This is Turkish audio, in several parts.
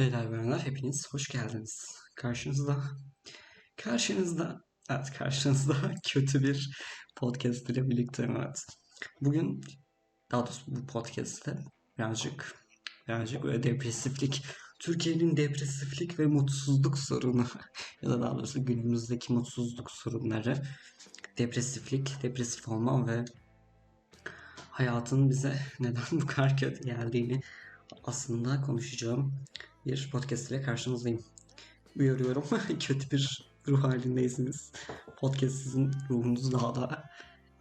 Beyler bayanlar hepiniz hoş geldiniz. Karşınızda, karşınızda, evet karşınızda kötü bir podcast ile birlikteyim evet. Bugün, daha doğrusu bu podcast'te birazcık, birazcık böyle depresiflik, Türkiye'nin depresiflik ve mutsuzluk sorunu ya da daha doğrusu günümüzdeki mutsuzluk sorunları, depresiflik, depresif olma ve hayatın bize neden bu kadar kötü geldiğini aslında konuşacağım bir podcast ile karşınızdayım. Uyarıyorum kötü bir ruh halindeysiniz. Podcast sizin ruhunuzu daha da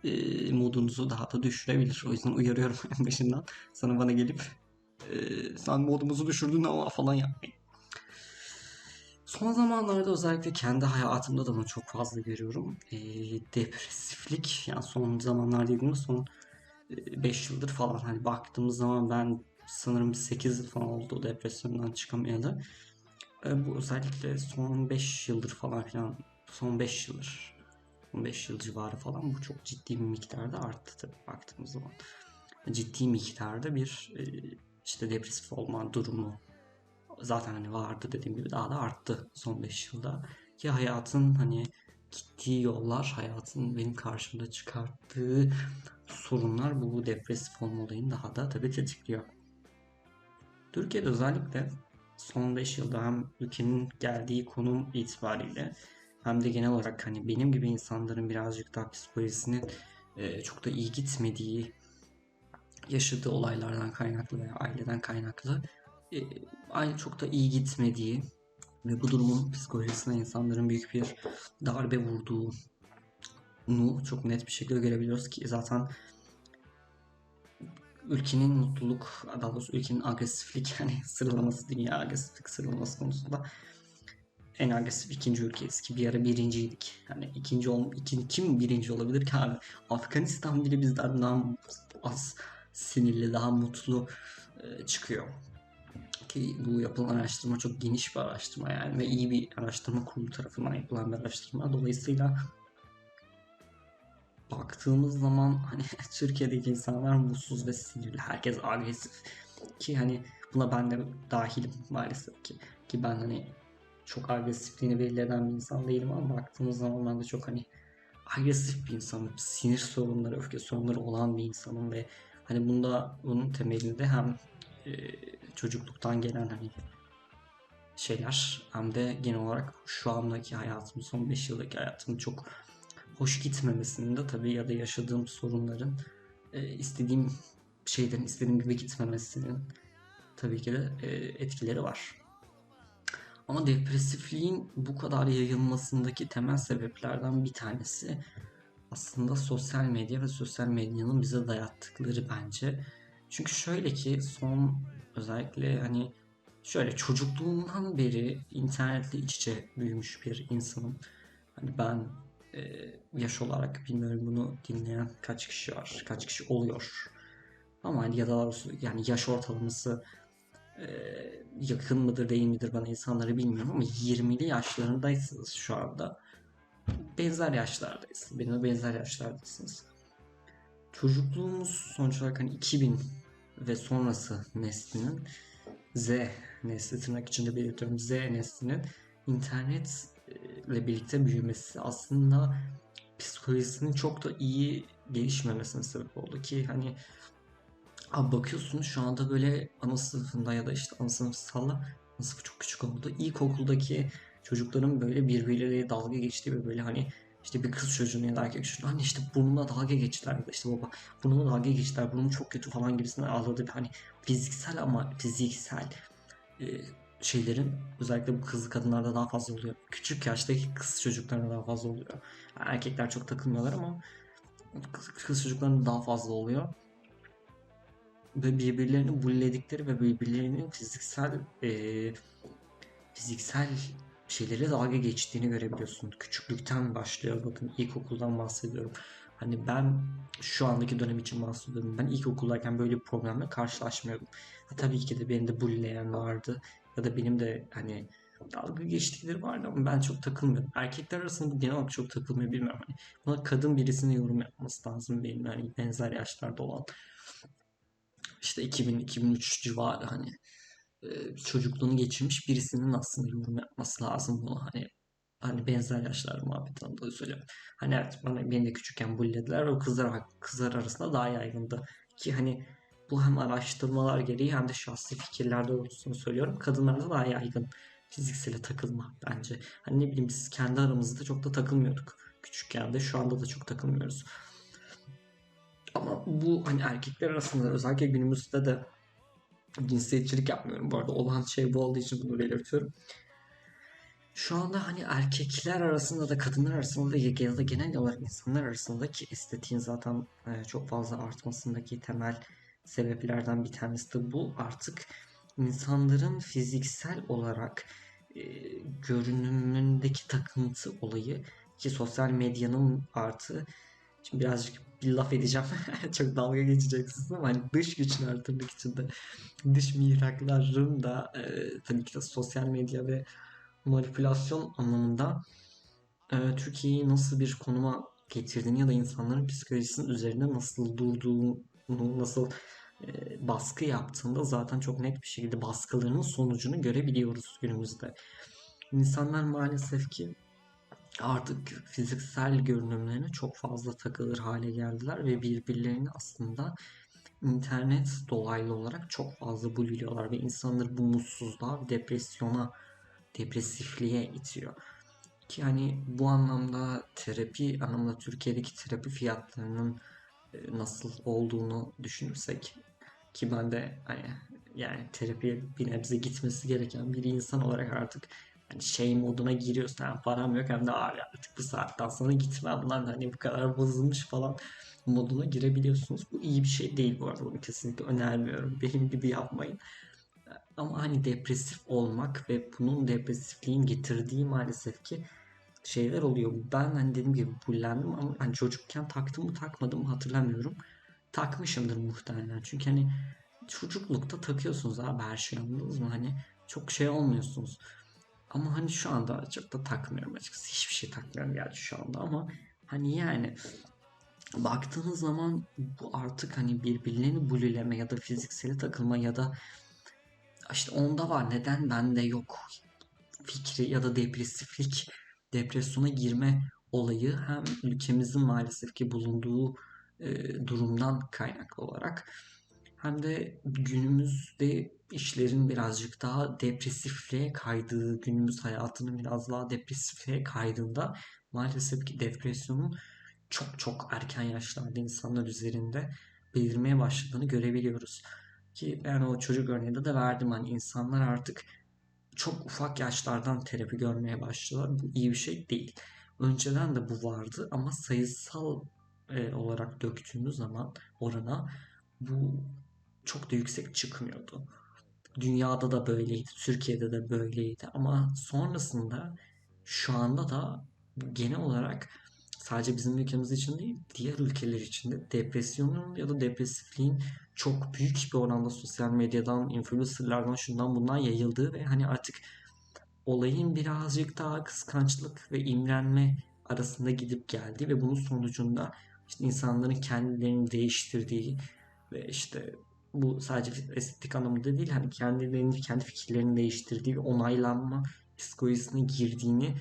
e, modunuzu daha da düşürebilir. O yüzden uyarıyorum en başından. Sana bana gelip e, sen modumuzu düşürdün ama falan yapmayın. Son zamanlarda özellikle kendi hayatımda da bunu çok fazla görüyorum. E, depresiflik yani son zamanlar dediğimde son 5 yıldır falan hani baktığımız zaman ben sanırım 8 yıl falan oldu depresyondan çıkamayalı. E, bu özellikle son 5 yıldır falan filan son 5 yıldır 15 yıl civarı falan bu çok ciddi bir miktarda arttı tabii baktığımız zaman. Ciddi miktarda bir e, işte depresif olma durumu zaten hani vardı dediğim gibi daha da arttı son 5 yılda. Ki hayatın hani gittiği yollar, hayatın benim karşımda çıkarttığı sorunlar bu depresif olma olayını daha da tabii tetikliyor. Türkiye'de özellikle son 5 yılda hem ülkenin geldiği konum itibariyle hem de genel olarak hani benim gibi insanların birazcık daha psikolojisinin e, çok da iyi gitmediği yaşadığı olaylardan kaynaklı veya aileden kaynaklı e, aynı çok da iyi gitmediği ve bu durumun psikolojisine insanların büyük bir darbe vurduğunu çok net bir şekilde görebiliyoruz ki zaten ülkenin mutluluk, daha doğrusu ülkenin agresiflik yani sıralaması, dünya agresiflik sıralaması konusunda en agresif ikinci ülkeyiz ki bir ara birinciydik. Yani ikinci ol, ikinci, kim birinci olabilir ki abi? Afganistan bile bizden daha az sinirli, daha mutlu e, çıkıyor. Ki bu yapılan araştırma çok geniş bir araştırma yani ve iyi bir araştırma kurulu tarafından yapılan bir araştırma. Dolayısıyla baktığımız zaman hani Türkiye'deki insanlar mutsuz ve sinirli. Herkes agresif. Ki hani buna ben de dahilim maalesef ki. Ki ben hani çok agresifliğini belli eden bir insan değilim ama baktığımız zaman ben de çok hani agresif bir insanım. Sinir sorunları, öfke sorunları olan bir insanım ve hani bunda bunun temelinde hem e, çocukluktan gelen hani şeyler hem de genel olarak şu andaki hayatım, son 5 yıldaki hayatım çok hoş gitmemesinin de tabii ya da yaşadığım sorunların e, istediğim şeyden istediğim gibi gitmemesinin tabii ki de e, etkileri var. Ama depresifliğin bu kadar yayılmasındaki temel sebeplerden bir tanesi aslında sosyal medya ve sosyal medyanın bize dayattıkları bence. Çünkü şöyle ki son özellikle hani şöyle çocukluğumdan beri internetle iç içe büyümüş bir insanım. Hani ben e, yaş olarak bilmiyorum bunu dinleyen kaç kişi var, kaç kişi oluyor. Ama hani ya da yani yaş ortalaması e, yakın mıdır değil midir bana insanları bilmiyorum ama 20'li yaşlarındaysınız şu anda. Benzer yaşlardayız. Benimle benzer yaşlardasınız. Çocukluğumuz sonuç olarak hani 2000 ve sonrası neslinin Z nesli tırnak içinde belirtiyorum Z neslinin internet ile birlikte büyümesi aslında psikolojisinin çok da iyi gelişmemesine sebep oldu ki hani abi bakıyorsunuz şu anda böyle ana sınıfında ya da işte ana sınıf salla ana sınıfı çok küçük oldu. İlkokuldaki çocukların böyle birbirleriyle dalga geçtiği ve böyle hani işte bir kız çocuğunu ya da erkek çocuğunu hani işte burnuna dalga geçtiler ya da işte baba burnuna dalga geçtiler burnum çok kötü falan gibisinden ağladı. Hani fiziksel ama fiziksel e, şeylerin özellikle bu kızlı kadınlarda daha fazla oluyor. Küçük yaştaki kız çocuklarında daha fazla oluyor. Erkekler çok takılmıyorlar ama kız, kız çocuklarında daha fazla oluyor. Ve birbirlerini bulledikleri ve birbirlerinin fiziksel e, fiziksel şeylere dalga geçtiğini görebiliyorsun. Küçüklükten başlıyor. Bakın ilkokuldan bahsediyorum. Hani ben şu andaki dönem için bahsediyorum. Ben ilkokuldayken böyle bir problemle karşılaşmıyordum. Ha, tabii ki de beni de bulleyen vardı ya da benim de hani dalga geçtikleri vardı ama ben çok takılmıyorum. Erkekler arasında bu genel olarak çok takılmıyor bilmiyorum. Hani buna kadın birisinin yorum yapması lazım benim hani benzer yaşlarda olan. İşte 2000-2003 civarı hani çocukluğunu geçirmiş birisinin aslında yorum yapması lazım bunu. Hani hani benzer yaşlar muhabbetinden dolayı söylüyorum. Hani evet bana beni de küçükken bullediler o kızlar kızlar arasında daha yaygındı. Ki hani bu hem araştırmalar gereği hem de şahsi fikirler doğrultusunu söylüyorum. Kadınlarda daha yaygın fiziksele takılma bence. Hani ne bileyim biz kendi aramızda çok da takılmıyorduk. Küçükken de şu anda da çok takılmıyoruz. Ama bu hani erkekler arasında özellikle günümüzde de cinsiyetçilik yapmıyorum bu arada. Olan şey bu olduğu için bunu belirtiyorum. Şu anda hani erkekler arasında da kadınlar arasında da ya da genel olarak insanlar arasındaki estetiğin zaten e, çok fazla artmasındaki temel sebeplerden bir tanesi de bu. Artık insanların fiziksel olarak e, görünümündeki takıntı olayı ki sosyal medyanın artı şimdi birazcık bir laf edeceğim. Çok dalga geçeceksiniz ama hani dış güçler tırnak içinde dış mihrakların da e, tabii ki de sosyal medya ve manipülasyon anlamında e, Türkiye'yi nasıl bir konuma getirdiğini ya da insanların psikolojisinin üzerinde nasıl durduğunu, nasıl baskı yaptığında zaten çok net bir şekilde baskılarının sonucunu görebiliyoruz günümüzde. İnsanlar maalesef ki artık fiziksel görünümlerine çok fazla takılır hale geldiler ve birbirlerini aslında internet dolaylı olarak çok fazla bululuyorlar ve insanları bu mutsuzluğa, depresyona, depresifliğe itiyor. Ki hani bu anlamda terapi anlamda Türkiye'deki terapi fiyatlarının nasıl olduğunu düşünürsek ki ben de hani yani terapiye bir nebze gitmesi gereken bir insan olarak artık hani şey moduna giriyorsun. Yani param yok hem de abi artık bu saatten sonra gitmem lan hani bu kadar bozulmuş falan moduna girebiliyorsunuz. Bu iyi bir şey değil bu arada. Bunu kesinlikle önermiyorum. Benim gibi yapmayın. Ama hani depresif olmak ve bunun depresifliğin getirdiği maalesef ki şeyler oluyor. Ben hani dediğim gibi bullendim ama hani çocukken taktım mı takmadım mı hatırlamıyorum. Takmışımdır muhtemelen. Çünkü hani çocuklukta takıyorsunuz abi her şey anladınız mı? Hani çok şey olmuyorsunuz. Ama hani şu anda çok da takmıyorum açıkçası. Hiçbir şey takmıyorum gerçi şu anda ama hani yani baktığınız zaman bu artık hani birbirlerini bulileme ya da fiziksel takılma ya da işte onda var neden bende yok fikri ya da depresiflik depresyona girme olayı hem ülkemizin maalesef ki bulunduğu e, durumdan kaynaklı olarak hem de günümüzde işlerin birazcık daha depresifliğe kaydığı, günümüz hayatının biraz daha depresifliğe kaydığında maalesef ki depresyonun çok çok erken yaşlarda insanlar üzerinde belirmeye başladığını görebiliyoruz. Ki yani o çocuk örneğinde de verdim hani insanlar artık çok ufak yaşlardan terapi görmeye başlıyorlar. Bu iyi bir şey değil. Önceden de bu vardı ama sayısal e, olarak döktüğümüz zaman orana bu çok da yüksek çıkmıyordu. Dünyada da böyleydi, Türkiye'de de böyleydi ama sonrasında şu anda da genel olarak sadece bizim ülkemiz için değil, diğer ülkeler için de depresyonun ya da depresifliğin çok büyük bir oranda sosyal medyadan, influencerlardan, şundan bundan yayıldığı ve hani artık olayın birazcık daha kıskançlık ve imrenme arasında gidip geldi ve bunun sonucunda işte insanların kendilerini değiştirdiği ve işte bu sadece estetik anlamında değil hani kendilerini kendi fikirlerini değiştirdiği ve onaylanma psikolojisine girdiğini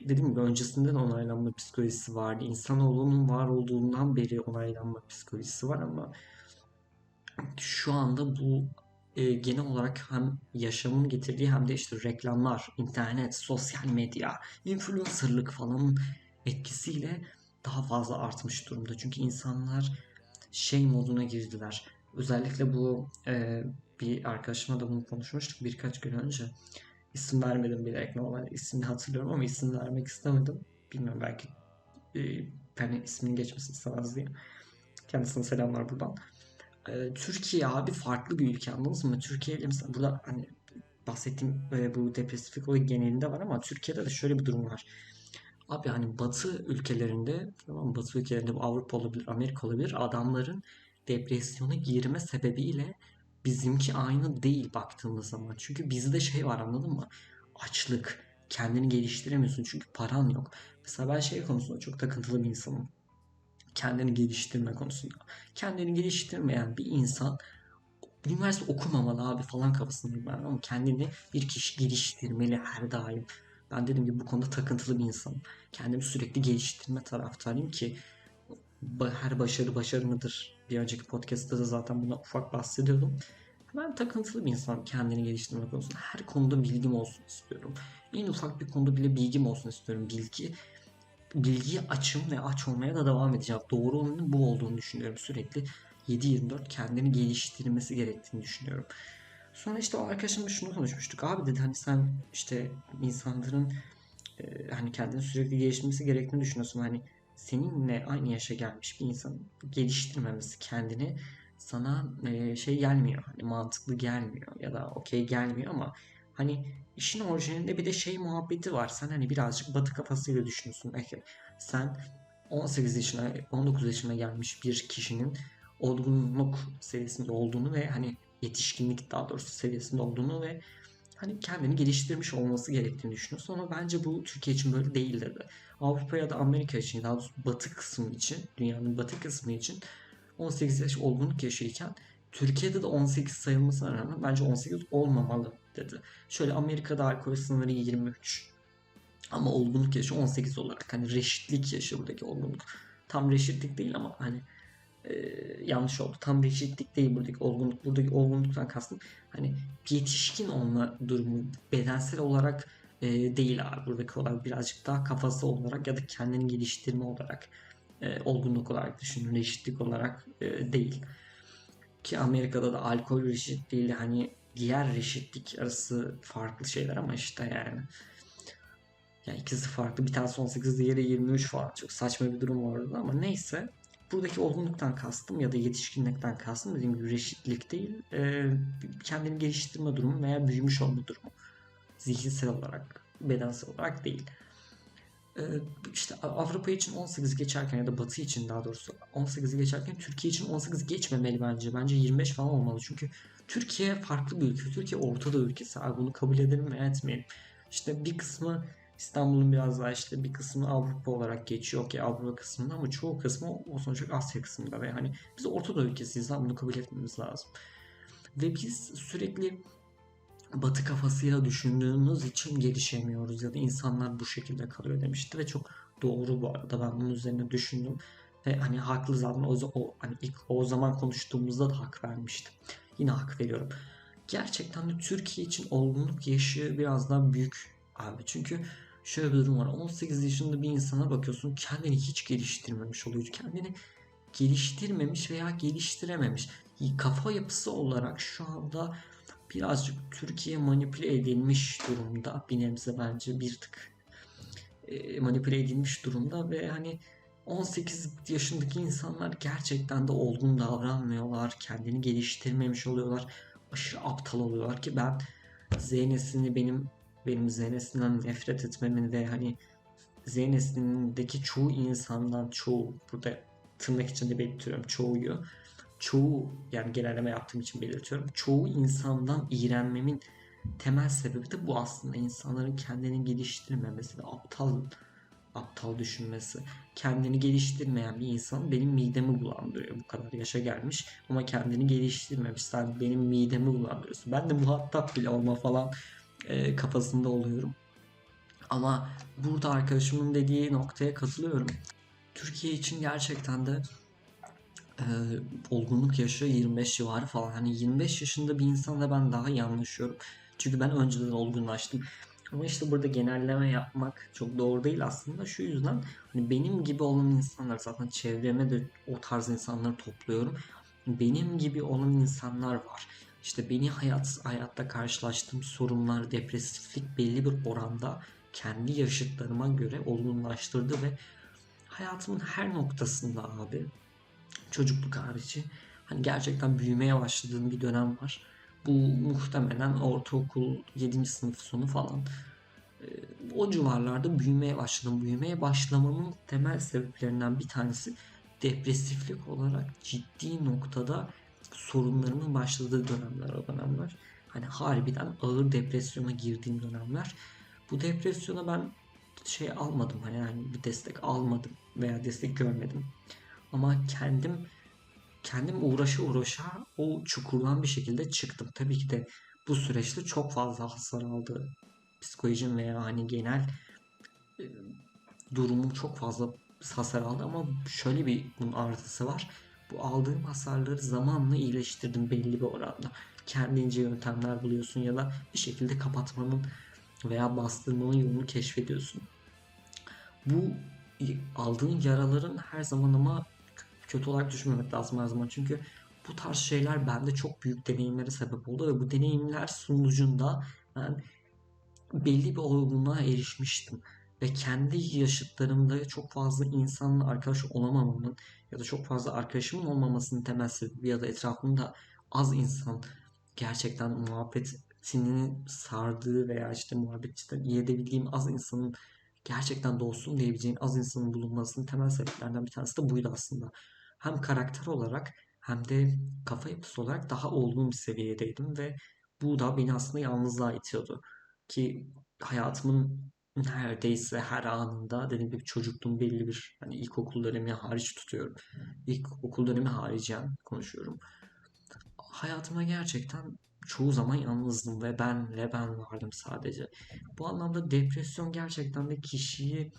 dediğim gibi öncesinde de onaylanma psikolojisi vardı. İnsanoğlunun var olduğundan beri onaylanma psikolojisi var ama şu anda bu e, genel olarak hem yaşamın getirdiği hem de işte reklamlar, internet, sosyal medya, influencerlık falan etkisiyle daha fazla artmış durumda. Çünkü insanlar şey moduna girdiler. Özellikle bu e, bir arkadaşımla da bunu konuşmuştuk birkaç gün önce. İsim vermedim bilerek normal ismini hatırlıyorum ama isim vermek istemedim. Bilmiyorum belki e, hani isminin geçmesini istemez diye. Kendisine selamlar buradan. E, Türkiye abi farklı bir ülke anladınız mı? Türkiye ile mesela burada hani bahsettiğim e, bu depresiflik olayı genelinde var ama Türkiye'de de şöyle bir durum var. Abi hani Batı ülkelerinde, tamam Batı ülkelerinde bu Avrupa olabilir, Amerika olabilir. Adamların depresyona girme sebebiyle bizimki aynı değil baktığımız zaman. Çünkü bizde şey var anladın mı? Açlık. Kendini geliştiremiyorsun çünkü paran yok. Mesela ben şey konusunda çok takıntılı bir insanım. Kendini geliştirme konusunda. Kendini geliştirmeyen bir insan üniversite okumamalı abi falan kafasındayım ben ama kendini bir kişi geliştirmeli her daim. Ben dedim ki bu konuda takıntılı bir insanım. Kendimi sürekli geliştirme taraftarıyım ki her başarı başarı mıdır? Bir önceki podcast'ta da zaten buna ufak bahsediyordum. Ben takıntılı bir insanım kendini geliştirme konusunda. Her konuda bilgim olsun istiyorum. En ufak bir konuda bile bilgim olsun istiyorum. Bilgi bilgiye açım ve aç olmaya da devam edeceğim. Doğru olanın bu olduğunu düşünüyorum. Sürekli 7-24 kendini geliştirmesi gerektiğini düşünüyorum. Sonra işte o arkadaşımla şunu konuşmuştuk. Abi dedi hani sen işte insanların e, hani kendini sürekli geliştirmesi gerektiğini düşünüyorsun. Hani seninle aynı yaşa gelmiş bir insan geliştirmemesi kendini sana e, şey gelmiyor. Hani mantıklı gelmiyor ya da okey gelmiyor ama hani işin orijinalinde bir de şey muhabbeti var. Sen hani birazcık batı kafasıyla düşünüyorsun. Belki sen 18 yaşına 19 yaşına gelmiş bir kişinin olgunluk seviyesinde olduğunu ve hani yetişkinlik daha doğrusu seviyesinde olduğunu ve hani kendini geliştirmiş olması gerektiğini düşünüyorsun ama bence bu Türkiye için böyle değil dedi. Avrupa ya da Amerika için daha doğrusu batı kısmı için dünyanın batı kısmı için 18 yaş olgunluk yaşayken Türkiye'de de 18 sayılmasına rağmen bence 18 olmamalı dedi. Şöyle Amerika'da alkol sınırı 23 ama olgunluk yaşı 18 olarak hani reşitlik yaşı buradaki olgunluk. Tam reşitlik değil ama hani e, yanlış oldu. Tam reşitlik değil buradaki olgunluk. Buradaki olgunluktan kastım hani yetişkin olma durumu bedensel olarak e, değil abi. Buradaki olarak birazcık daha kafası olarak ya da kendini geliştirme olarak e, olgunluk olarak düşünün. Reşitlik olarak e, değil. Ki Amerika'da da alkol reşitliğiyle hani diğer reşitlik arası farklı şeyler ama işte yani. Yani ikisi farklı. Bir tanesi 18 diğeri 23 falan. Çok saçma bir durum vardı ama neyse. Buradaki olgunluktan kastım ya da yetişkinlikten kastım dediğim gibi reşitlik değil. E, kendini geliştirme durumu veya büyümüş olma durumu. Zihinsel olarak, bedensel olarak değil. E, işte Avrupa için 18 geçerken ya da Batı için daha doğrusu 18 geçerken Türkiye için 18 geçmemeli bence. Bence 25 falan olmalı. Çünkü Türkiye farklı bir ülke. Türkiye Orta ülkesi. Abi bunu kabul edelim mi etmeyelim. İşte bir kısmı İstanbul'un biraz daha işte bir kısmı Avrupa olarak geçiyor. Okey Avrupa kısmında ama çoğu kısmı o sonuç olarak Asya kısmında ve hani biz Orta Doğu ülkesiyiz bunu kabul etmemiz lazım. Ve biz sürekli batı kafasıyla düşündüğümüz için gelişemiyoruz ya da insanlar bu şekilde kalıyor demişti ve çok doğru bu arada ben bunun üzerine düşündüm ve hani haklı zaten o, o hani ilk o zaman konuştuğumuzda da hak vermiştim. Yine hak veriyorum. Gerçekten de Türkiye için olgunluk yaşı biraz daha büyük abi. Çünkü şöyle bir durum var. 18 yaşında bir insana bakıyorsun kendini hiç geliştirmemiş oluyor. Kendini geliştirmemiş veya geliştirememiş. Kafa yapısı olarak şu anda birazcık Türkiye manipüle edilmiş durumda. Bir nebze bence bir tık e, manipüle edilmiş durumda ve hani 18 yaşındaki insanlar gerçekten de olgun davranmıyorlar. Kendini geliştirmemiş oluyorlar. Aşırı aptal oluyorlar ki ben Z neslini benim benim Z nefret etmemin ve hani Z çoğu insandan çoğu burada tırnak içinde belirtiyorum çoğuyu çoğu yani genelleme yaptığım için belirtiyorum. Çoğu insandan iğrenmemin temel sebebi de bu aslında. insanların kendini geliştirmemesi ve aptal aptal düşünmesi. Kendini geliştirmeyen bir insan benim midemi bulandırıyor. Bu kadar yaşa gelmiş ama kendini geliştirmemiş. Sen benim midemi bulandırıyorsun. Ben de muhatap bile olma falan e, kafasında oluyorum. Ama burada arkadaşımın dediği noktaya katılıyorum. Türkiye için gerçekten de e, olgunluk yaşı 25 civarı falan. Hani 25 yaşında bir insanla ben daha iyi anlaşıyorum. Çünkü ben önceden olgunlaştım. Ama işte burada genelleme yapmak çok doğru değil aslında. Şu yüzden hani benim gibi olan insanlar zaten çevreme de o tarz insanları topluyorum. Benim gibi olan insanlar var. İşte beni hayat hayatta karşılaştığım sorunlar, depresiflik belli bir oranda kendi yaşıtlarıma göre olgunlaştırdı ve hayatımın her noktasında abi çocukluk harici hani gerçekten büyümeye başladığım bir dönem var. Bu muhtemelen ortaokul 7. sınıf sonu falan. Ee, o civarlarda büyümeye başladım. Büyümeye başlamamın temel sebeplerinden bir tanesi depresiflik olarak ciddi noktada sorunlarımın başladığı dönemler o dönemler. Hani harbiden ağır depresyona girdiğim dönemler. Bu depresyona ben şey almadım hani yani bir destek almadım veya destek görmedim. Ama kendim kendim uğraşa uğraşa o çukurdan bir şekilde çıktım. Tabii ki de bu süreçte çok fazla hasar aldı. Psikolojim veya hani genel e, durumum çok fazla hasar aldı ama şöyle bir bunun artısı var. Bu aldığım hasarları zamanla iyileştirdim belli bir oranda. Kendince yöntemler buluyorsun ya da bir şekilde kapatmanın veya bastırmanın yolunu keşfediyorsun. Bu aldığın yaraların her zaman ama kötü olarak düşünmemek lazım her zaman. Çünkü bu tarz şeyler bende çok büyük deneyimlere sebep oldu ve bu deneyimler sonucunda ben belli bir olgunluğa erişmiştim. Ve kendi yaşıtlarımda çok fazla insanla arkadaş olamamamın ya da çok fazla arkadaşımın olmamasının temel sebebi ya da etrafımda az insan gerçekten muhabbetini sardığı veya işte muhabbet iyi edebildiğim az insanın gerçekten dostum diyebileceğin az insanın bulunmasının temel sebeplerinden bir tanesi de buydu aslında. Hem karakter olarak hem de kafa yapısı olarak daha olgun bir seviyedeydim ve bu da beni aslında yalnızlığa itiyordu. Ki hayatımın neredeyse her anında dediğim gibi çocukluğum belli bir hani ilkokul dönemi hariç tutuyorum. İlkokul dönemi haricen konuşuyorum. Hayatıma gerçekten çoğu zaman yalnızdım ve ben ve ben vardım sadece. Bu anlamda depresyon gerçekten de kişiyi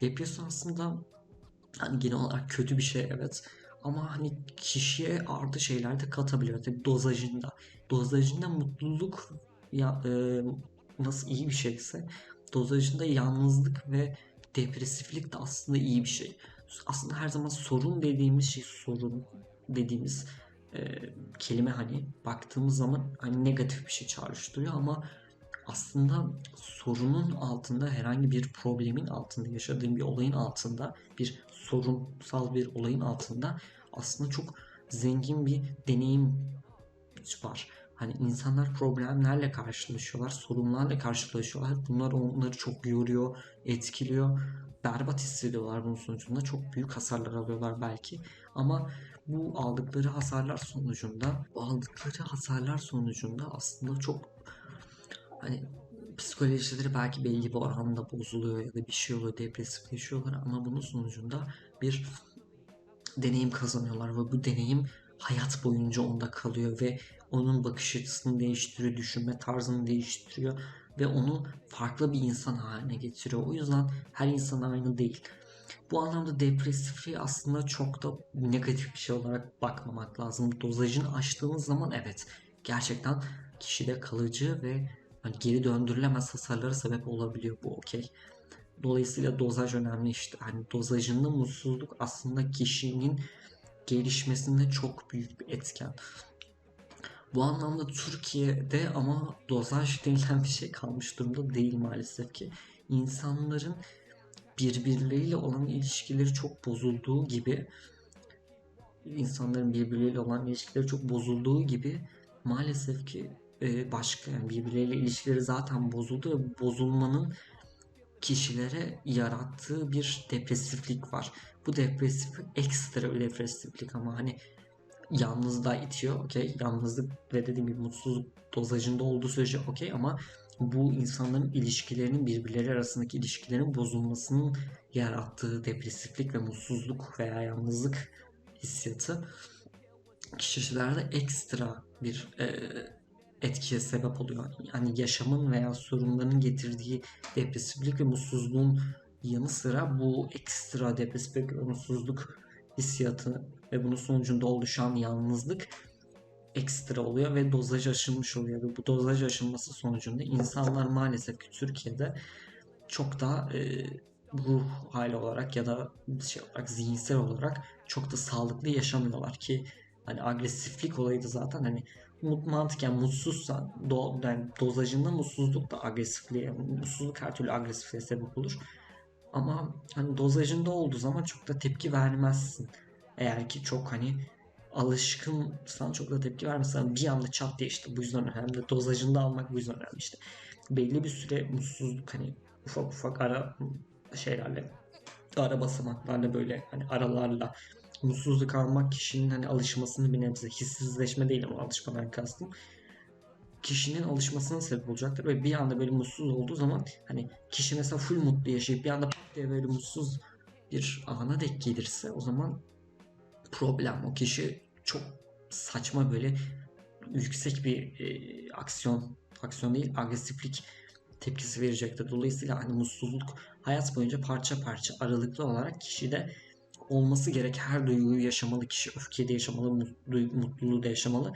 depresyon aslında hani genel olarak kötü bir şey evet ama hani kişiye artı şeyler de katabiliyor tabii dozajında. Dozajında mutluluk ya e, nasıl iyi bir şeyse dozajında yalnızlık ve depresiflik de aslında iyi bir şey. Aslında her zaman sorun dediğimiz şey sorun dediğimiz e, kelime hani baktığımız zaman hani negatif bir şey çağrıştırıyor ama aslında sorunun altında herhangi bir problemin altında yaşadığın bir olayın altında bir sorunsal bir olayın altında aslında çok zengin bir deneyim var. Hani insanlar problemlerle karşılaşıyorlar, sorunlarla karşılaşıyorlar. Bunlar onları çok yoruyor, etkiliyor. Berbat hissediyorlar bunun sonucunda. Çok büyük hasarlar alıyorlar belki. Ama bu aldıkları hasarlar sonucunda, bu aldıkları hasarlar sonucunda aslında çok hani psikolojileri belki belli bir oranda bozuluyor ya da bir şey oluyor, depresifleşiyorlar ama bunun sonucunda bir deneyim kazanıyorlar ve bu deneyim hayat boyunca onda kalıyor ve onun bakış açısını değiştiriyor, düşünme tarzını değiştiriyor ve onu farklı bir insan haline getiriyor. O yüzden her insan aynı değil. Bu anlamda depresifliği aslında çok da negatif bir şey olarak bakmamak lazım. Dozajını aştığınız zaman evet gerçekten kişide kalıcı ve hani geri döndürülemez hasarlara sebep olabiliyor bu okey. Dolayısıyla dozaj önemli işte. Hani dozajında mutsuzluk aslında kişinin gelişmesinde çok büyük bir etken. Bu anlamda Türkiye'de ama dozaj denilen bir şey kalmış durumda değil maalesef ki. İnsanların birbirleriyle olan ilişkileri çok bozulduğu gibi insanların birbirleriyle olan ilişkileri çok bozulduğu gibi maalesef ki e, başka yani birbirleriyle ilişkileri zaten bozuldu ve bozulmanın kişilere yarattığı bir depresiflik var. Bu depresiflik ekstra bir depresiflik ama hani yalnızlığa itiyor. Okey. Yalnızlık ve dediğim gibi mutsuzluk dozajında olduğu sürece okey ama bu insanların ilişkilerinin birbirleri arasındaki ilişkilerin bozulmasının yarattığı depresiflik ve mutsuzluk veya yalnızlık hissiyatı kişilerde ekstra bir e, etkiye sebep oluyor. Yani yaşamın veya sorunların getirdiği depresiflik ve mutsuzluğun yanı sıra bu ekstra depresiflik ve mutsuzluk hissiyatı ve bunun sonucunda oluşan yalnızlık ekstra oluyor ve dozaj aşılmış oluyor ve bu dozaj aşılması sonucunda insanlar maalesef ki Türkiye'de çok da e, ruh hali olarak ya da şey olarak zihinsel olarak çok da sağlıklı yaşamıyorlar ki hani agresiflik olayı da zaten hani mantıken mutsuzsan do, yani dozajında mutsuzluk da agresifliğe mutsuzluk her türlü agresifliğe sebep olur. Ama hani dozajında olduğu zaman çok da tepki vermezsin. Eğer ki çok hani alışkınsan çok da tepki vermezsen bir anda çat diye işte bu yüzden önemli. Dozajında almak bu yüzden önemli işte. Belli bir süre mutsuzluk hani ufak ufak ara şeylerle ara basamaklarla böyle hani aralarla mutsuzluk almak kişinin hani alışmasını bir nebze hissizleşme değil ama alışmadan kastım kişinin alışmasına sebep olacaktır ve bir anda böyle mutsuz olduğu zaman hani kişi mesela full mutlu yaşayıp bir anda pat diye böyle mutsuz bir ana denk gelirse o zaman problem. O kişi çok saçma böyle yüksek bir e, aksiyon, aksiyon değil agresiflik tepkisi verecektir. Dolayısıyla hani mutsuzluk hayat boyunca parça parça aralıklı olarak kişide olması gerek her duyguyu yaşamalı kişi. Öfkeyi de yaşamalı, mutluluğu da yaşamalı.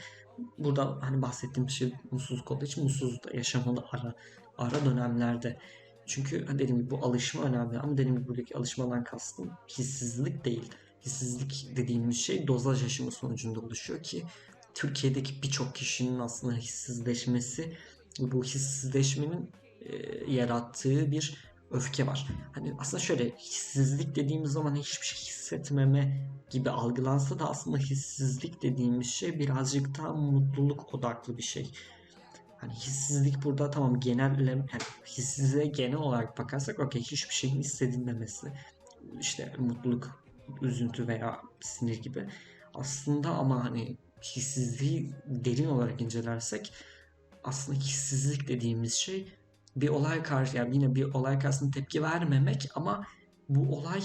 Burada hani bahsettiğim şey mutsuzluk olduğu için mutsuzluk da yaşamalı ara, ara dönemlerde. Çünkü hani dediğim gibi bu alışma önemli ama dediğim gibi buradaki alışmadan kastım hissizlik değil. Hissizlik dediğimiz şey dozaj aşımı sonucunda oluşuyor ki Türkiye'deki birçok kişinin aslında hissizleşmesi bu hissizleşmenin e, yarattığı bir öfke var. Hani aslında şöyle hissizlik dediğimiz zaman hiçbir şey hissetmeme gibi algılansa da aslında hissizlik dediğimiz şey birazcık daha mutluluk odaklı bir şey. Hani hissizlik burada tamam genel yani hissizliğe genel olarak bakarsak okey hiçbir şeyin hissedilmemesi işte mutluluk, üzüntü veya sinir gibi. Aslında ama hani hissizliği derin olarak incelersek aslında hissizlik dediğimiz şey bir olay karşı yani yine bir olay karşısında tepki vermemek ama bu olay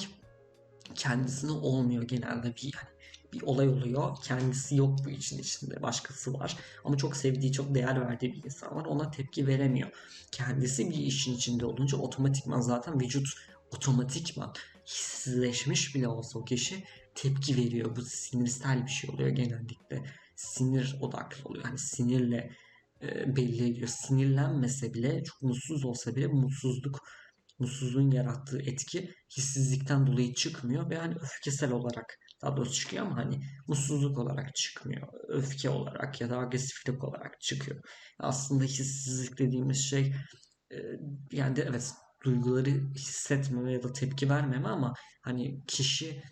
kendisine olmuyor genelde bir yani bir olay oluyor. Kendisi yok bu için içinde. Başkası var. Ama çok sevdiği, çok değer verdiği bir insan var. Ona tepki veremiyor. Kendisi bir işin içinde olunca otomatikman zaten vücut otomatikman hissizleşmiş bile olsa o kişi tepki veriyor. Bu sinirsel bir şey oluyor genellikle. Sinir odaklı oluyor. Hani sinirle e, belli ediyor. Sinirlenmese bile, çok mutsuz olsa bile mutsuzluk, mutsuzluğun yarattığı etki hissizlikten dolayı çıkmıyor ve hani öfkesel olarak daha doğrusu çıkıyor ama hani mutsuzluk olarak çıkmıyor. Öfke olarak ya da agresiflik olarak çıkıyor. Aslında hissizlik dediğimiz şey e, yani de evet duyguları hissetmeme ya da tepki vermeme ama hani kişi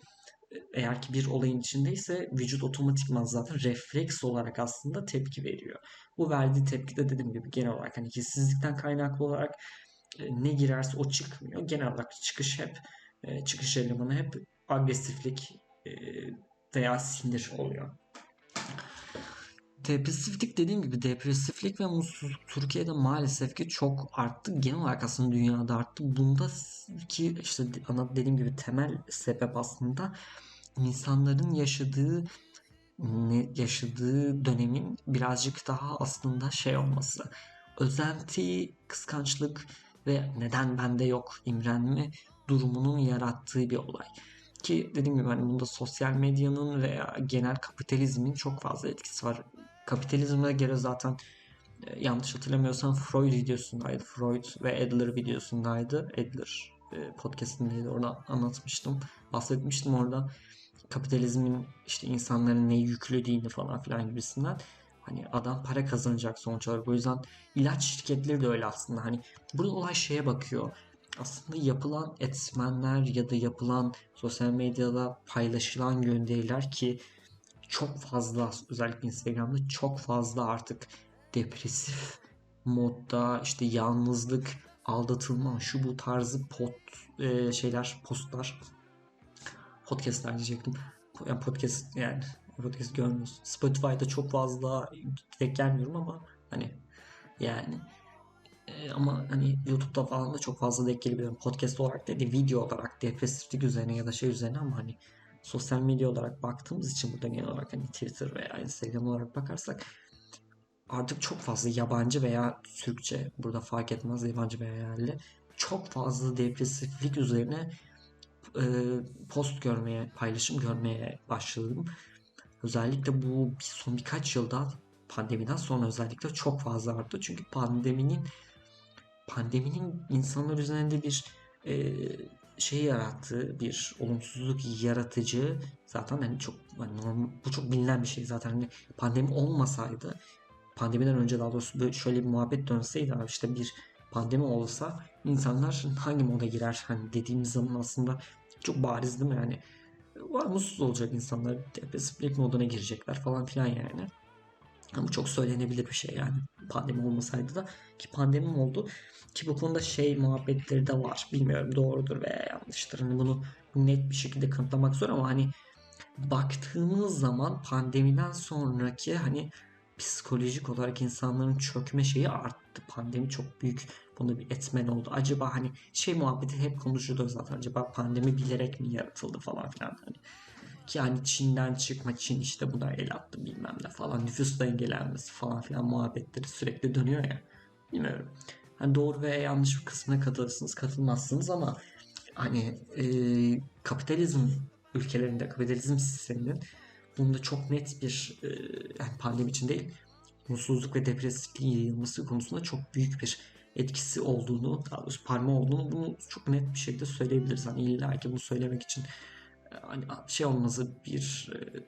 eğer ki bir olayın içindeyse vücut otomatikman zaten refleks olarak aslında tepki veriyor. Bu verdiği tepki de dediğim gibi genel olarak hani hissizlikten kaynaklı olarak e, ne girerse o çıkmıyor. Genel olarak çıkış hep e, çıkış elemanı hep agresiflik e, veya sinir oluyor. Depresiflik dediğim gibi depresiflik ve mutsuzluk Türkiye'de maalesef ki çok arttı. Genel olarak aslında dünyada arttı. Bunda ki işte dediğim gibi temel sebep aslında insanların yaşadığı yaşadığı dönemin birazcık daha aslında şey olması. Özenti, kıskançlık ve neden bende yok imrenme durumunun yarattığı bir olay. Ki dediğim gibi hani bunda sosyal medyanın veya genel kapitalizmin çok fazla etkisi var. Kapitalizme göre zaten e, yanlış hatırlamıyorsam Freud videosundaydı. Freud ve Adler videosundaydı. Adler e, podcastindeydi. Orada anlatmıştım. Bahsetmiştim orada kapitalizmin işte insanların ne yüklediğini falan filan gibisinden hani adam para kazanacak sonuç olarak. O yüzden ilaç şirketleri de öyle aslında. Hani burada olay şeye bakıyor. Aslında yapılan etmenler ya da yapılan sosyal medyada paylaşılan gönderiler ki çok fazla özellikle Instagram'da çok fazla artık depresif modda işte yalnızlık, aldatılma, şu bu tarzı pot e, şeyler, postlar podcastler diyecektim. Yani podcast yani podcast görmüyorsun. Spotify'da çok fazla denk gelmiyorum ama hani yani e, ama hani YouTube'da falan da çok fazla denk gelebiliyorum. Podcast olarak değil video olarak depresiflik üzerine ya da şey üzerine ama hani sosyal medya olarak baktığımız için burada genel olarak hani Twitter veya Instagram olarak bakarsak artık çok fazla yabancı veya Türkçe burada fark etmez yabancı veya yerli çok fazla depresiflik üzerine e, post görmeye, paylaşım görmeye başladım. Özellikle bu son birkaç yılda pandemiden sonra özellikle çok fazla arttı. Çünkü pandeminin pandeminin insanlar üzerinde bir e, şey yarattığı bir olumsuzluk yaratıcı zaten hani çok hani bu çok bilinen bir şey zaten hani pandemi olmasaydı pandemiden önce daha doğrusu böyle şöyle bir muhabbet dönseydi abi işte bir pandemi olsa insanlar hangi moda girer hani dediğimiz zaman aslında çok bariz değil mi yani? Var mutsuz olacak insanlar. Depresiflik moduna girecekler falan filan yani. Ama çok söylenebilir bir şey yani. Pandemi olmasaydı da ki pandemim oldu. Ki bu konuda şey muhabbetleri de var. Bilmiyorum doğrudur veya yanlıştır. Hani bunu net bir şekilde kanıtlamak zor ama hani baktığımız zaman pandemiden sonraki hani psikolojik olarak insanların çökme şeyi arttı. Pandemi çok büyük bunda bir etmen oldu. Acaba hani şey muhabbeti hep konuşuluyor zaten. Acaba pandemi bilerek mi yaratıldı falan filan. Hani Ki yani Çin'den çıkmak için işte buna el attı bilmem ne falan. Nüfus dengelenmesi falan filan muhabbetleri sürekli dönüyor ya. Bilmiyorum. Hani doğru veya yanlış bir kısmına katılırsınız katılmazsınız ama hani e, kapitalizm ülkelerinde kapitalizm sisteminin bunda çok net bir e, yani pandemi için değil mutsuzluk ve depresifliğin yayılması konusunda çok büyük bir etkisi olduğunu, daha doğrusu olduğunu bunu çok net bir şekilde söyleyebiliriz. Hani illa ki bunu söylemek için e, hani şey olması bir e,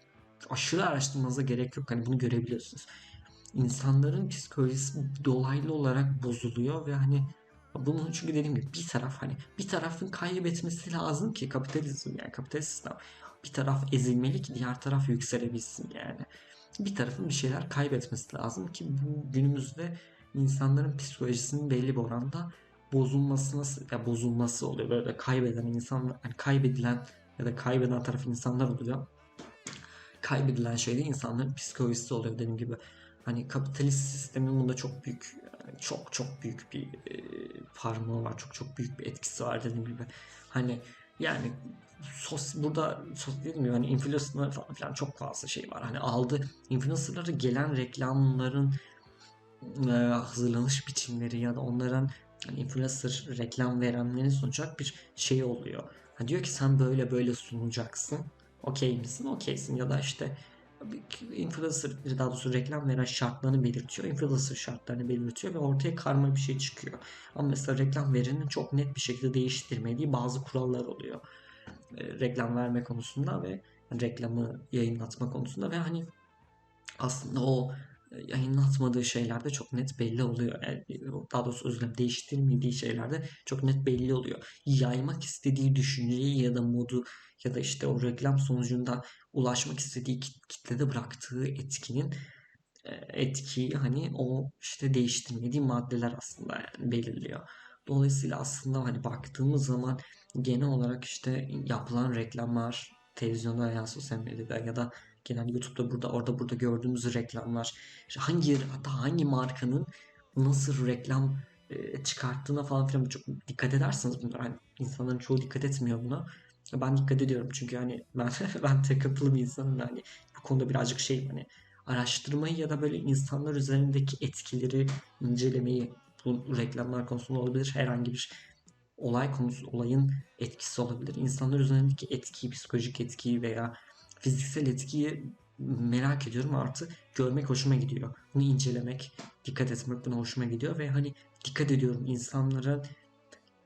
aşırı araştırmanıza gerek yok. Hani bunu görebiliyorsunuz. İnsanların psikolojisi dolaylı olarak bozuluyor ve hani bunun çünkü dediğim gibi bir taraf hani bir tarafın kaybetmesi lazım ki kapitalizm yani kapitalist sistem bir taraf ezilmeli ki diğer taraf yükselebilsin yani. Bir tarafın bir şeyler kaybetmesi lazım ki bu günümüzde insanların psikolojisinin belli bir oranda bozulmasına ya bozulması oluyor. Böyle kaybeden insanlar yani kaybedilen ya da kaybeden taraf insanlar oluyor. Kaybedilen şey de insanların psikolojisi oluyor dediğim gibi. Hani kapitalist sistemin bunda çok büyük çok çok büyük bir e, parmağı var. Çok çok büyük bir etkisi var dediğim gibi. Hani yani sos, burada sos dedim ya hani influencerlar falan filan çok fazla şey var. Hani aldı influencerlara gelen reklamların e, hazırlanış biçimleri ya da onların hani influencer reklam verenlerin sunacak bir şey oluyor. Hani diyor ki sen böyle böyle sunacaksın. Okey misin? Okeysin. Ya da işte influencer daha doğrusu reklam veren şartlarını belirtiyor. Influencer şartlarını belirtiyor ve ortaya karma bir şey çıkıyor. Ama mesela reklam verenin çok net bir şekilde değiştirmediği bazı kurallar oluyor. E, reklam verme konusunda ve reklamı yayınlatma konusunda ve hani aslında o yayınlatmadığı şeylerde çok net belli oluyor. Yani daha doğrusu özür dilerim değiştirmediği şeylerde çok net belli oluyor. Yaymak istediği düşünceyi ya da modu ya da işte o reklam sonucunda ulaşmak istediği kitlede bıraktığı etkinin e, etkiyi hani o işte değiştirmediği maddeler aslında yani belirliyor. Dolayısıyla aslında hani baktığımız zaman genel olarak işte yapılan reklamlar televizyonda veya sosyal medyada ya da genel YouTube'da burada orada burada gördüğümüz reklamlar işte hangi hatta hangi markanın nasıl reklam e, çıkarttığına falan filan çok dikkat ederseniz bunlar hani insanların çoğu dikkat etmiyor buna. Ben dikkat ediyorum çünkü hani ben ben takıntılı bir insanım hani bu konuda birazcık şey hani araştırmayı ya da böyle insanlar üzerindeki etkileri incelemeyi bu reklamlar konusunda olabilir herhangi bir olay konusu olayın etkisi olabilir. İnsanlar üzerindeki etkiyi, psikolojik etkiyi veya fiziksel etkiyi merak ediyorum artı görmek hoşuma gidiyor. Bunu incelemek, dikkat etmek buna hoşuma gidiyor ve hani dikkat ediyorum insanların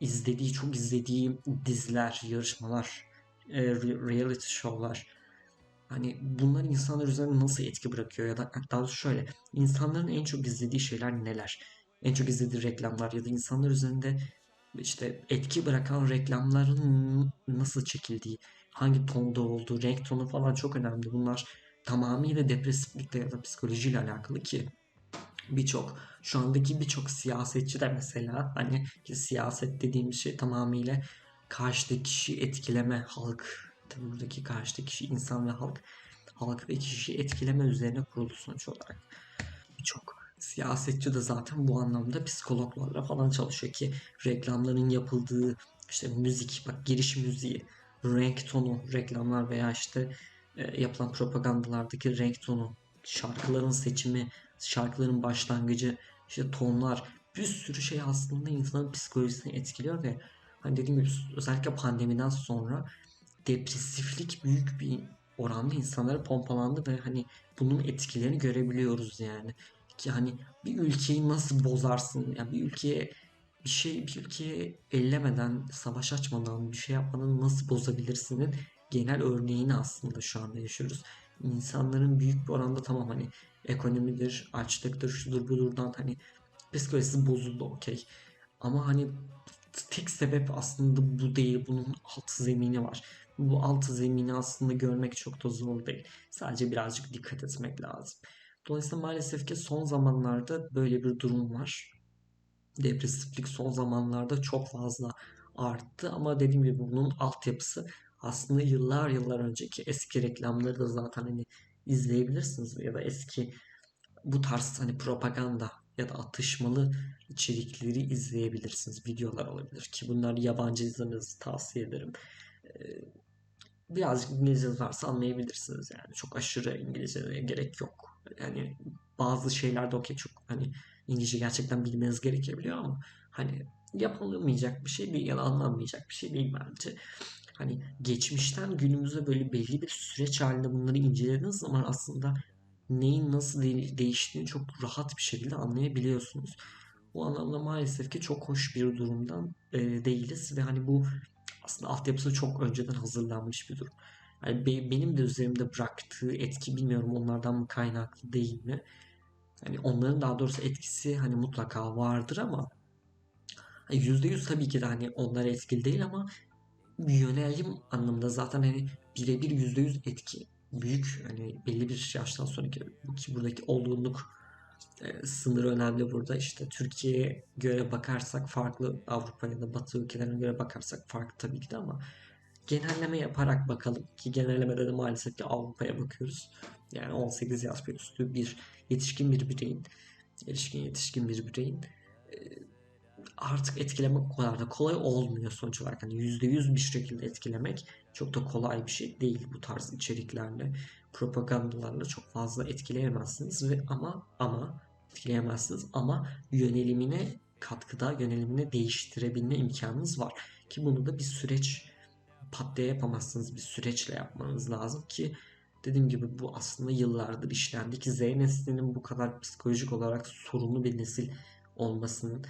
izlediği, çok izlediği diziler, yarışmalar, e, reality show'lar hani bunlar insanlar üzerinde nasıl etki bırakıyor ya da daha doğrusu şöyle insanların en çok izlediği şeyler neler? En çok izlediği reklamlar ya da insanlar üzerinde işte etki bırakan reklamların nasıl çekildiği, hangi tonda olduğu, renk tonu falan çok önemli. Bunlar tamamıyla depresiflikle ya da psikolojiyle alakalı ki birçok şu andaki birçok siyasetçi de mesela hani ki siyaset dediğim şey tamamıyla karşıdaki kişi etkileme halk tabii buradaki karşıdaki kişi insan ve halk halk ve kişi etkileme üzerine kurulu sonuç olarak birçok siyasetçi de zaten bu anlamda psikologlarla falan çalışıyor ki reklamların yapıldığı işte müzik bak giriş müziği renk tonu reklamlar veya işte e, yapılan propagandalardaki renk tonu şarkıların seçimi şarkıların başlangıcı işte tonlar bir sürü şey aslında insanın psikolojisini etkiliyor ve hani dediğim gibi özellikle pandemiden sonra depresiflik büyük bir oranda insanlara pompalandı ve hani bunun etkilerini görebiliyoruz yani ki hani bir ülkeyi nasıl bozarsın yani bir ülkeye bir şey bir ülkeye ellemeden savaş açmadan bir şey yapmadan nasıl bozabilirsinin genel örneğini aslında şu anda yaşıyoruz. İnsanların büyük bir oranda tamam hani ekonomidir, açlıktır, şudur budurdan hani psikolojisi bozuldu okey. Ama hani tek sebep aslında bu değil. Bunun alt zemini var. Bu alt zemini aslında görmek çok da zor değil. Sadece birazcık dikkat etmek lazım. Dolayısıyla maalesef ki son zamanlarda böyle bir durum var. Depresiflik son zamanlarda çok fazla arttı ama dediğim gibi bunun altyapısı aslında yıllar yıllar önceki eski reklamları da zaten hani izleyebilirsiniz ya da eski bu tarz hani propaganda ya da atışmalı içerikleri izleyebilirsiniz. Videolar olabilir ki bunlar yabancı izlemenizi tavsiye ederim. birazcık İngilizce varsa anlayabilirsiniz yani. Çok aşırı İngilizceye gerek yok. Yani bazı şeylerde okey çok hani İngilizce gerçekten bilmeniz gerekebiliyor ama hani yapılamayacak bir şey değil ya da bir şey değil bence. Hani geçmişten günümüze böyle belli bir süreç halinde bunları incelediğiniz zaman aslında neyin nasıl de- değiştiğini çok rahat bir şekilde anlayabiliyorsunuz. Bu anlamda maalesef ki çok hoş bir durumdan e, değiliz ve hani bu aslında altyapısı çok önceden hazırlanmış bir durum. Yani be- benim de üzerimde bıraktığı etki bilmiyorum onlardan mı kaynaklı değil mi? Hani onların daha doğrusu etkisi hani mutlaka vardır ama hani %100 tabii ki de hani onlara etkili değil ama yönelim anlamında zaten hani birebir %100 etki büyük hani belli bir yaştan sonraki ki buradaki olgunluk e, sınırı önemli burada. İşte Türkiye'ye göre bakarsak farklı Avrupa ya da Batı ülkelerine göre bakarsak farklı tabii ki de ama genelleme yaparak bakalım ki genellemede de maalesef ki Avrupa'ya bakıyoruz. Yani 18 yaş ve üstü bir yetişkin bir bireyin, erişkin yetişkin bir bireyin e, artık etkilemek o kadar da kolay olmuyor sonuç olarak. Hani %100 bir şekilde etkilemek çok da kolay bir şey değil bu tarz içeriklerle, propagandalarla çok fazla etkileyemezsiniz ve ama ama etkileyemezsiniz ama yönelimine katkıda, yönelimine değiştirebilme imkanınız var. Ki bunu da bir süreç pat diye yapamazsınız. Bir süreçle yapmanız lazım ki dediğim gibi bu aslında yıllardır işlendi ki Z neslinin bu kadar psikolojik olarak sorunlu bir nesil olmasının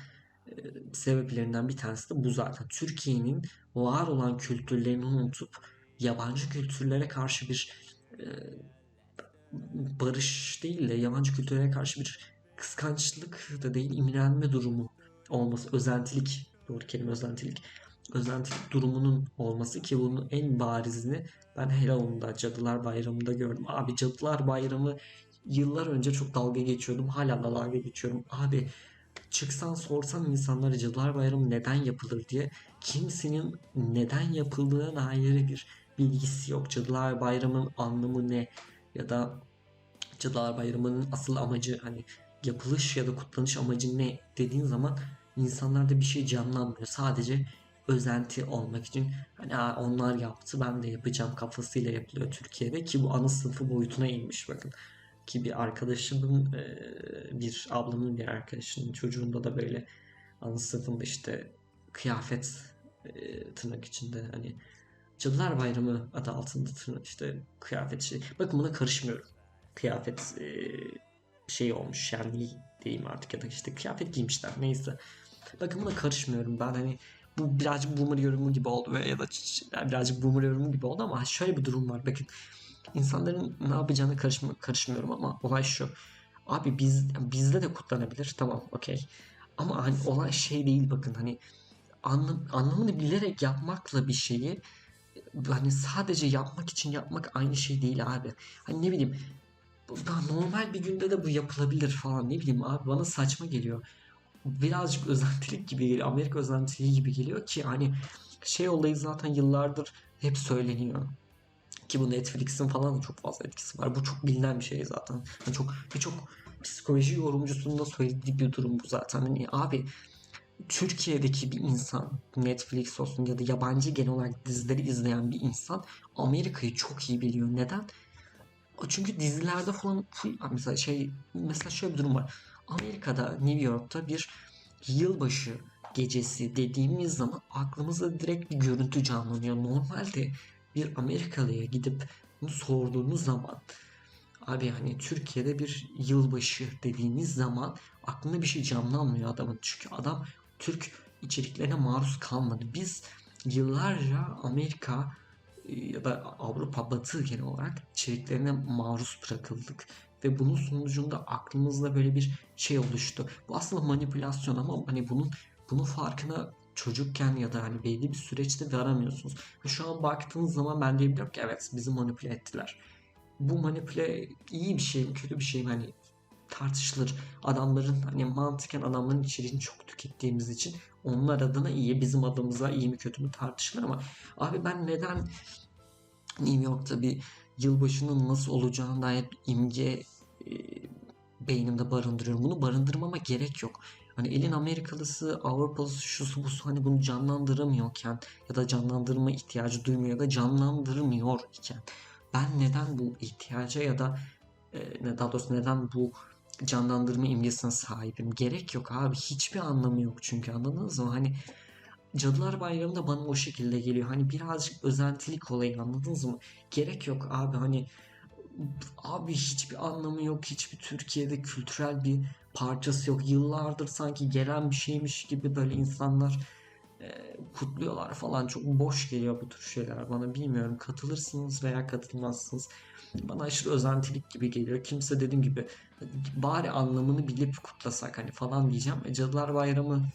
e, sebeplerinden bir tanesi de bu zaten. Türkiye'nin var olan kültürlerini unutup yabancı kültürlere karşı bir e, barış değil de yabancı kültürlere karşı bir kıskançlık da değil imrenme durumu olması. Özentilik, doğru kelime özentilik. Özentilik durumunun olması ki bunun en barizini ben Halloween'da Cadılar Bayramı'nda gördüm. Abi Cadılar Bayramı yıllar önce çok dalga geçiyordum. Hala da dalga geçiyorum. Abi çıksan sorsan insanlara Cadılar Bayramı neden yapılır diye kimsenin neden yapıldığına dair bir bilgisi yok. Cadılar Bayramı'nın anlamı ne ya da Cadılar Bayramı'nın asıl amacı hani yapılış ya da kutlanış amacı ne dediğin zaman insanlarda bir şey canlanmıyor. Sadece özenti olmak için hani "Aa, onlar yaptı ben de yapacağım kafasıyla yapılıyor Türkiye'de ki bu ana sınıfı boyutuna inmiş bakın ki bir arkadaşımın bir ablamın bir arkadaşının çocuğunda da böyle ana sınıfında işte kıyafet tırnak içinde hani Cadılar Bayramı adı altında tırnak işte kıyafet şey. Bakın buna karışmıyorum. Kıyafet şey olmuş şenliği diyeyim artık ya da işte kıyafet giymişler neyse. Bakın buna karışmıyorum ben hani bu birazcık boomer yorumu gibi oldu ve ya da yani birazcık boomer yorumu gibi oldu ama şöyle bir durum var bakın insanların ne yapacağını karışma, karışmıyorum ama olay şu. Abi biz bizde de kutlanabilir. Tamam, okey. Ama hani olay şey değil bakın hani anlam, anlamını bilerek yapmakla bir şeyi hani sadece yapmak için yapmak aynı şey değil abi. Hani ne bileyim normal bir günde de bu yapılabilir falan ne bileyim abi bana saçma geliyor. Birazcık özentilik gibi geliyor. Amerika özentiliği gibi geliyor ki hani şey olayı zaten yıllardır hep söyleniyor. Ki bu Netflix'in falan da çok fazla etkisi var. Bu çok bilinen bir şey zaten. Yani çok birçok psikoloji yorumcusunun da söylediği bir durum bu zaten. Hani abi Türkiye'deki bir insan Netflix olsun ya da yabancı genel olarak dizileri izleyen bir insan Amerika'yı çok iyi biliyor. Neden? Çünkü dizilerde falan mesela şey mesela şöyle bir durum var. Amerika'da New York'ta bir yılbaşı gecesi dediğimiz zaman aklımıza direkt bir görüntü canlanıyor. Normalde bir Amerikalıya gidip bunu sorduğunuz zaman abi hani Türkiye'de bir yılbaşı dediğiniz zaman aklına bir şey canlanmıyor adamın. Çünkü adam Türk içeriklerine maruz kalmadı. Biz yıllarca Amerika e, ya da Avrupa Batı genel olarak içeriklerine maruz bırakıldık. Ve bunun sonucunda aklımızda böyle bir şey oluştu. Bu aslında manipülasyon ama hani bunun bunun farkına çocukken ya da hani belli bir süreçte varamıyorsunuz. Şu an baktığınız zaman ben diyebilirim ki evet bizi manipüle ettiler. Bu manipüle iyi bir şey mi kötü bir şey mi hani tartışılır. Adamların hani mantıken adamların içeriğini çok tükettiğimiz için onlar adına iyi bizim adımıza iyi mi kötü mü tartışılır ama abi ben neden New York'ta bir yılbaşının nasıl olacağına dair imge beynimde barındırıyorum. Bunu barındırmama gerek yok. Hani elin Amerikalısı, Avrupalısı, şusu busu hani bunu canlandıramıyorken ya da canlandırma ihtiyacı duymuyor ya da canlandırmıyor iken ben neden bu ihtiyaca ya da e, daha doğrusu neden bu canlandırma imgesine sahibim? Gerek yok abi. Hiçbir anlamı yok çünkü anladınız mı? Hani Cadılar Bayramı da bana o şekilde geliyor. Hani birazcık özentilik olayı anladınız mı? Gerek yok abi hani abi hiçbir anlamı yok. Hiçbir Türkiye'de kültürel bir parçası yok. Yıllardır sanki gelen bir şeymiş gibi böyle insanlar e, kutluyorlar falan. Çok boş geliyor bu tür şeyler bana. Bilmiyorum katılırsınız veya katılmazsınız. Bana aşırı özentilik gibi geliyor. Kimse dediğim gibi bari anlamını bilip kutlasak hani falan diyeceğim. E, Cadılar Bayramı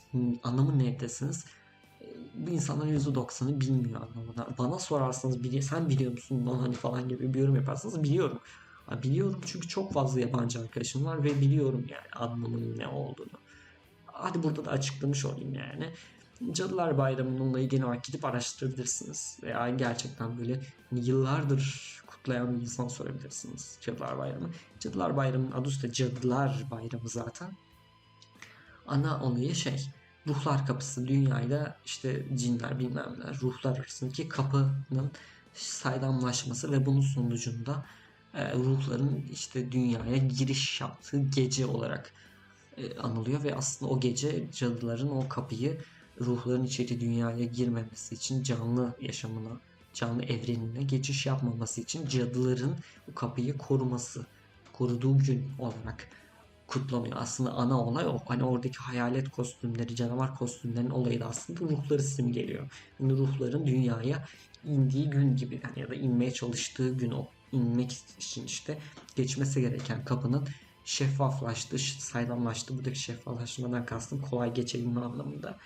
anlamı ne desiniz? Bu insanların %90'ı bilmiyor anlamına. Bana sorarsanız bili sen biliyor musun lan hani falan gibi bir yorum yaparsanız biliyorum. Ha, biliyorum çünkü çok fazla yabancı arkadaşım var ve biliyorum yani anlamının ne olduğunu. Hadi burada da açıklamış olayım yani. Cadılar Bayramı'nın olayı genel olarak gidip araştırabilirsiniz. Veya gerçekten böyle yıllardır kutlayan bir insan sorabilirsiniz Cadılar Bayramı. Cadılar Bayramı'nın adı üstte Cadılar Bayramı zaten. Ana olayı şey ruhlar kapısı dünyayla işte cinler bilmem neler ruhlar arasındaki kapının saydamlaşması ve bunun sonucunda e, ruhların işte dünyaya giriş yaptığı gece olarak e, anılıyor ve aslında o gece cadıların o kapıyı ruhların içeri dünyaya girmemesi için canlı yaşamına, canlı evrenine geçiş yapmaması için cadıların bu kapıyı koruması, koruduğu gün olarak kutlanıyor. Aslında ana olay o. Hani oradaki hayalet kostümleri, canavar kostümlerinin olayı da aslında ruhları simgeliyor. Yani ruhların dünyaya indiği gün gibi yani ya da inmeye çalıştığı gün o inmek için işte geçmesi gereken kapının şeffaflaştı, saydamlaştı. Buradaki şeffaflaşmadan kastım kolay geçebilme anlamında.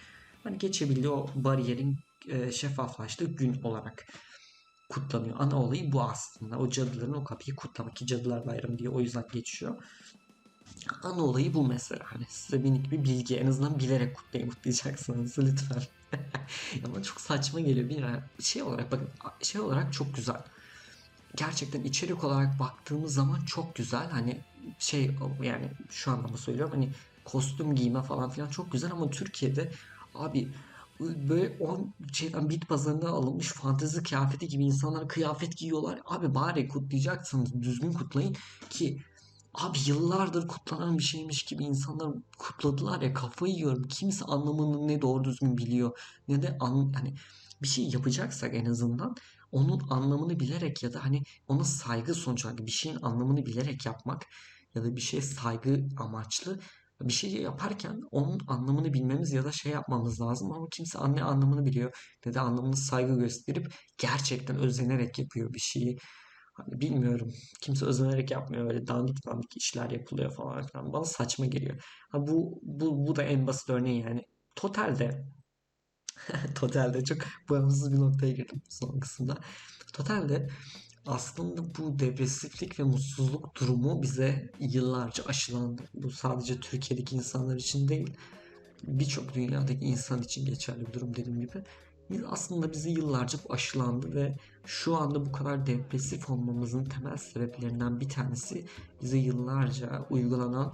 Hani geçebildiği o bariyerin e, şeffaflaştığı gün olarak kutlanıyor. Ana olayı bu aslında. O cadıların o kapıyı kutlamak ki Cadılar Bayramı diye o yüzden geçiyor. Ana olayı bu mesela. Hani size minik bir bilgi. En azından bilerek kutlayın kutlayacaksınız lütfen. Ama çok saçma geliyor. Bir şey olarak bakın şey olarak çok güzel. Gerçekten içerik olarak baktığımız zaman çok güzel. Hani şey yani şu anlamda söylüyorum hani kostüm giyme falan filan çok güzel ama Türkiye'de abi böyle o şeyden bit pazarında alınmış fantezi kıyafeti gibi insanlar kıyafet giyiyorlar. Abi bari kutlayacaksınız düzgün kutlayın ki Abi yıllardır kutlanan bir şeymiş gibi insanlar kutladılar ya kafayı yiyorum. Kimse anlamını ne doğru düzgün biliyor ne de an, hani bir şey yapacaksak en azından onun anlamını bilerek ya da hani ona saygı sonuç olarak bir şeyin anlamını bilerek yapmak ya da bir şey saygı amaçlı bir şey yaparken onun anlamını bilmemiz ya da şey yapmamız lazım ama kimse ne anlamını biliyor ne de anlamını saygı gösterip gerçekten özenerek yapıyor bir şeyi. Hani bilmiyorum. Kimse özenerek yapmıyor. Öyle dandik dandik işler yapılıyor falan filan. Bana saçma geliyor. Ha bu, bu, bu da en basit örneği yani. Totalde Totalde çok bağımsız bir noktaya girdim son kısımda. Totalde aslında bu depresiflik ve mutsuzluk durumu bize yıllarca aşılandı. Bu sadece Türkiye'deki insanlar için değil, birçok dünyadaki insan için geçerli bir durum dediğim gibi. Aslında bizi yıllarca aşılandı ve şu anda bu kadar depresif olmamızın temel sebeplerinden bir tanesi bize yıllarca uygulanan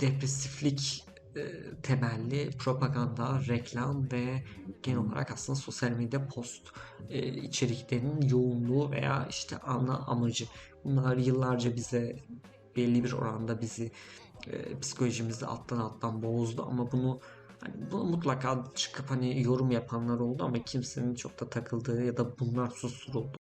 depresiflik e, temelli propaganda, reklam ve genel olarak aslında sosyal medya post e, içeriklerinin yoğunluğu veya işte ana amacı. Bunlar yıllarca bize belli bir oranda bizi e, psikolojimizi alttan alttan bozdu ama bunu Hani bu mutlaka çıkıp hani yorum yapanlar oldu ama kimsenin çok da takıldığı ya da bunlar susturuldu